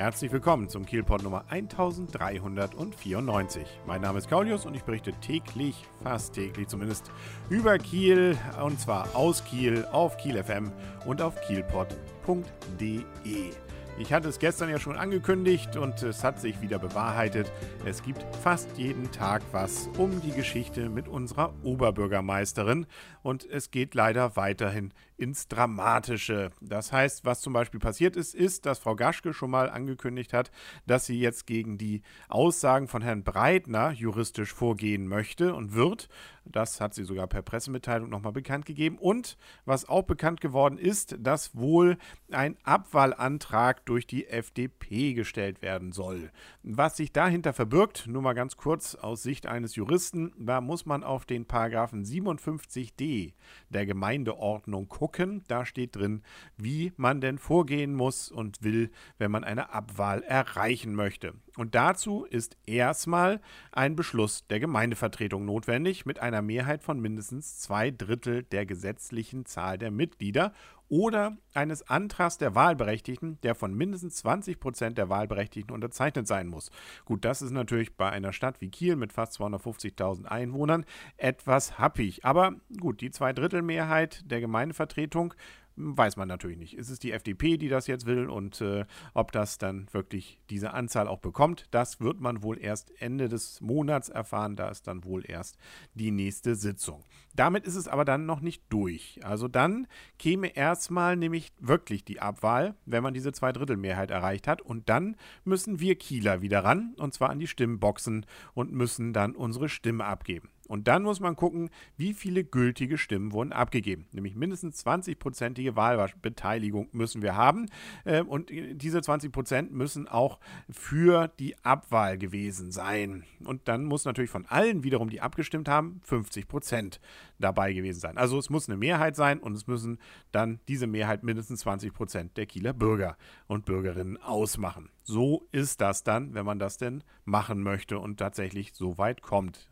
Herzlich willkommen zum Kielpot Nummer 1394. Mein Name ist Kaulius und ich berichte täglich, fast täglich zumindest, über Kiel und zwar aus Kiel auf Kiel FM und auf kielpot.de. Ich hatte es gestern ja schon angekündigt und es hat sich wieder bewahrheitet. Es gibt fast jeden Tag was um die Geschichte mit unserer Oberbürgermeisterin und es geht leider weiterhin ins Dramatische. Das heißt, was zum Beispiel passiert ist, ist, dass Frau Gaschke schon mal angekündigt hat, dass sie jetzt gegen die Aussagen von Herrn Breitner juristisch vorgehen möchte und wird. Das hat sie sogar per Pressemitteilung nochmal bekannt gegeben. Und was auch bekannt geworden ist, dass wohl ein Abwahlantrag durch die FDP gestellt werden soll. Was sich dahinter verbirgt, nur mal ganz kurz aus Sicht eines Juristen, da muss man auf den Paragraphen 57d der Gemeindeordnung gucken. Da steht drin, wie man denn vorgehen muss und will, wenn man eine Abwahl erreichen möchte. Und dazu ist erstmal ein Beschluss der Gemeindevertretung notwendig mit einer Mehrheit von mindestens zwei Drittel der gesetzlichen Zahl der Mitglieder oder eines Antrags der Wahlberechtigten, der von mindestens 20 Prozent der Wahlberechtigten unterzeichnet sein muss. Gut, das ist natürlich bei einer Stadt wie Kiel mit fast 250.000 Einwohnern etwas happig. Aber gut, die Zweidrittelmehrheit der Gemeindevertretung weiß man natürlich nicht. Ist es die FDP, die das jetzt will und äh, ob das dann wirklich diese Anzahl auch bekommt, das wird man wohl erst Ende des Monats erfahren. Da ist dann wohl erst die nächste Sitzung. Damit ist es aber dann noch nicht durch. Also dann käme erstmal nämlich wirklich die Abwahl, wenn man diese Zweidrittelmehrheit erreicht hat. Und dann müssen wir Kieler wieder ran, und zwar an die Stimmboxen und müssen dann unsere Stimme abgeben. Und dann muss man gucken, wie viele gültige Stimmen wurden abgegeben. Nämlich mindestens 20-prozentige Wahlbeteiligung müssen wir haben. Ähm, und diese 20 Prozent müssen auch für die Abwahl gewesen sein. Und dann muss natürlich von allen wiederum, die abgestimmt haben, 50 Prozent dabei gewesen sein. Also es muss eine Mehrheit sein und es müssen dann diese Mehrheit mindestens 20 Prozent der Kieler Bürger und Bürgerinnen ausmachen. So ist das dann, wenn man das denn machen möchte und tatsächlich so weit kommt.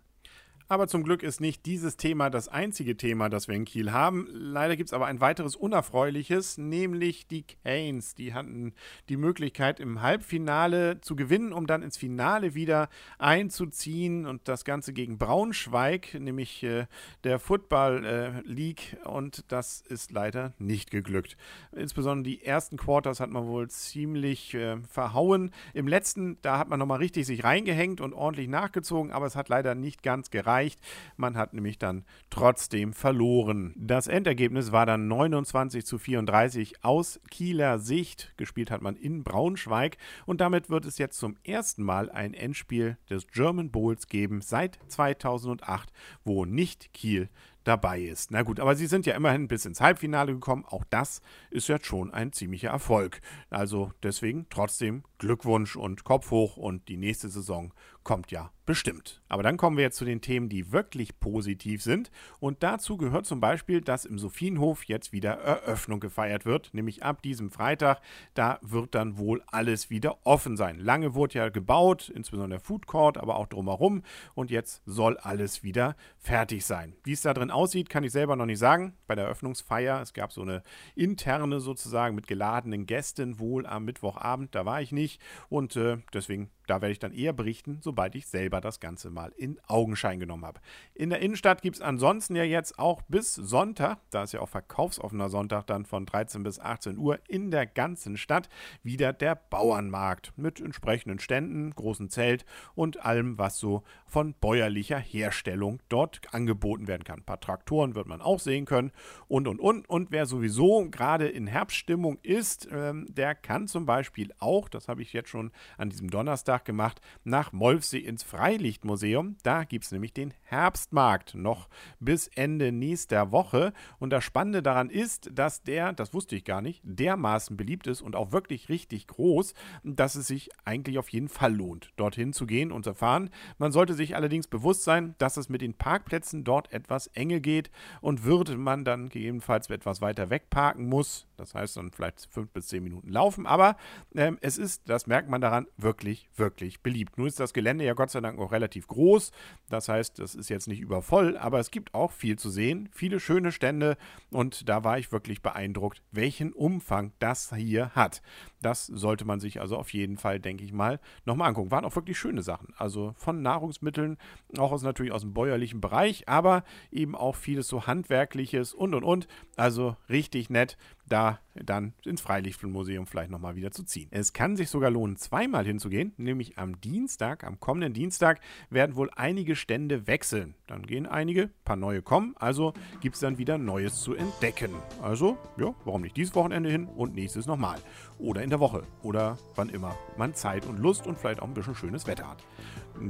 Aber zum Glück ist nicht dieses Thema das einzige Thema, das wir in Kiel haben. Leider gibt es aber ein weiteres unerfreuliches, nämlich die Canes. Die hatten die Möglichkeit, im Halbfinale zu gewinnen, um dann ins Finale wieder einzuziehen und das Ganze gegen Braunschweig, nämlich äh, der Football äh, League. Und das ist leider nicht geglückt. Insbesondere die ersten Quarters hat man wohl ziemlich äh, verhauen. Im letzten, da hat man nochmal richtig sich reingehängt und ordentlich nachgezogen, aber es hat leider nicht ganz gereicht erreicht. Man hat nämlich dann trotzdem verloren. Das Endergebnis war dann 29 zu 34 aus Kieler Sicht. Gespielt hat man in Braunschweig und damit wird es jetzt zum ersten Mal ein Endspiel des German Bowls geben seit 2008, wo nicht Kiel dabei ist. Na gut, aber sie sind ja immerhin bis ins Halbfinale gekommen. Auch das ist jetzt schon ein ziemlicher Erfolg. Also deswegen trotzdem Glückwunsch und Kopf hoch und die nächste Saison kommt ja bestimmt. Aber dann kommen wir jetzt zu den Themen, die wirklich positiv sind. Und dazu gehört zum Beispiel, dass im Sophienhof jetzt wieder Eröffnung gefeiert wird, nämlich ab diesem Freitag. Da wird dann wohl alles wieder offen sein. Lange wurde ja gebaut, insbesondere der Food Court, aber auch drumherum. Und jetzt soll alles wieder fertig sein. Wie es da drin aussieht, kann ich selber noch nicht sagen. Bei der Eröffnungsfeier, es gab so eine interne sozusagen mit geladenen Gästen wohl am Mittwochabend. Da war ich nicht. Und äh, deswegen da werde ich dann eher berichten, sobald ich selber das Ganze mal in Augenschein genommen habe. In der Innenstadt gibt es ansonsten ja jetzt auch bis Sonntag, da ist ja auch verkaufsoffener Sonntag dann von 13 bis 18 Uhr in der ganzen Stadt wieder der Bauernmarkt mit entsprechenden Ständen, großen Zelt und allem, was so von bäuerlicher Herstellung dort angeboten werden kann. Ein paar Traktoren wird man auch sehen können und und und. Und wer sowieso gerade in Herbststimmung ist, ähm, der kann zum Beispiel auch, das habe ich jetzt schon an diesem Donnerstag gemacht nach Molfsee ins Freilichtmuseum. Da gibt es nämlich den Herbstmarkt noch bis Ende nächster Woche. Und das Spannende daran ist, dass der, das wusste ich gar nicht, dermaßen beliebt ist und auch wirklich richtig groß, dass es sich eigentlich auf jeden Fall lohnt, dorthin zu gehen und zu fahren. Man sollte sich allerdings bewusst sein, dass es mit den Parkplätzen dort etwas enge geht und würde man dann gegebenenfalls etwas weiter weg parken muss, das heißt dann vielleicht fünf bis zehn Minuten laufen, aber ähm, es ist, das merkt man daran, wirklich, wirklich wirklich beliebt. Nun ist das Gelände ja Gott sei Dank auch relativ groß. Das heißt, das ist jetzt nicht übervoll, aber es gibt auch viel zu sehen, viele schöne Stände und da war ich wirklich beeindruckt, welchen Umfang das hier hat. Das sollte man sich also auf jeden Fall, denke ich mal, nochmal angucken. Waren auch wirklich schöne Sachen. Also von Nahrungsmitteln, auch aus natürlich aus dem bäuerlichen Bereich, aber eben auch vieles so handwerkliches und und und. Also richtig nett da dann ins Freilichtmuseum vielleicht nochmal wieder zu ziehen. Es kann sich sogar lohnen, zweimal hinzugehen, nämlich am Dienstag, am kommenden Dienstag werden wohl einige Stände wechseln. Dann gehen einige, ein paar neue kommen, also gibt es dann wieder Neues zu entdecken. Also, ja, warum nicht dieses Wochenende hin und nächstes nochmal. Oder in der Woche oder wann immer man Zeit und Lust und vielleicht auch ein bisschen schönes Wetter hat.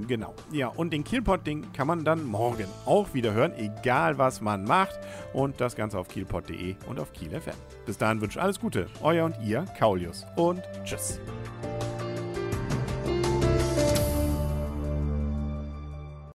Genau. Ja, und den Kielpot, den kann man dann morgen auch wieder hören, egal was man macht. Und das Ganze auf kielpot.de und auf Kiel FM. Bis dahin wünsche alles Gute. Euer und ihr, Kaulius. Und tschüss.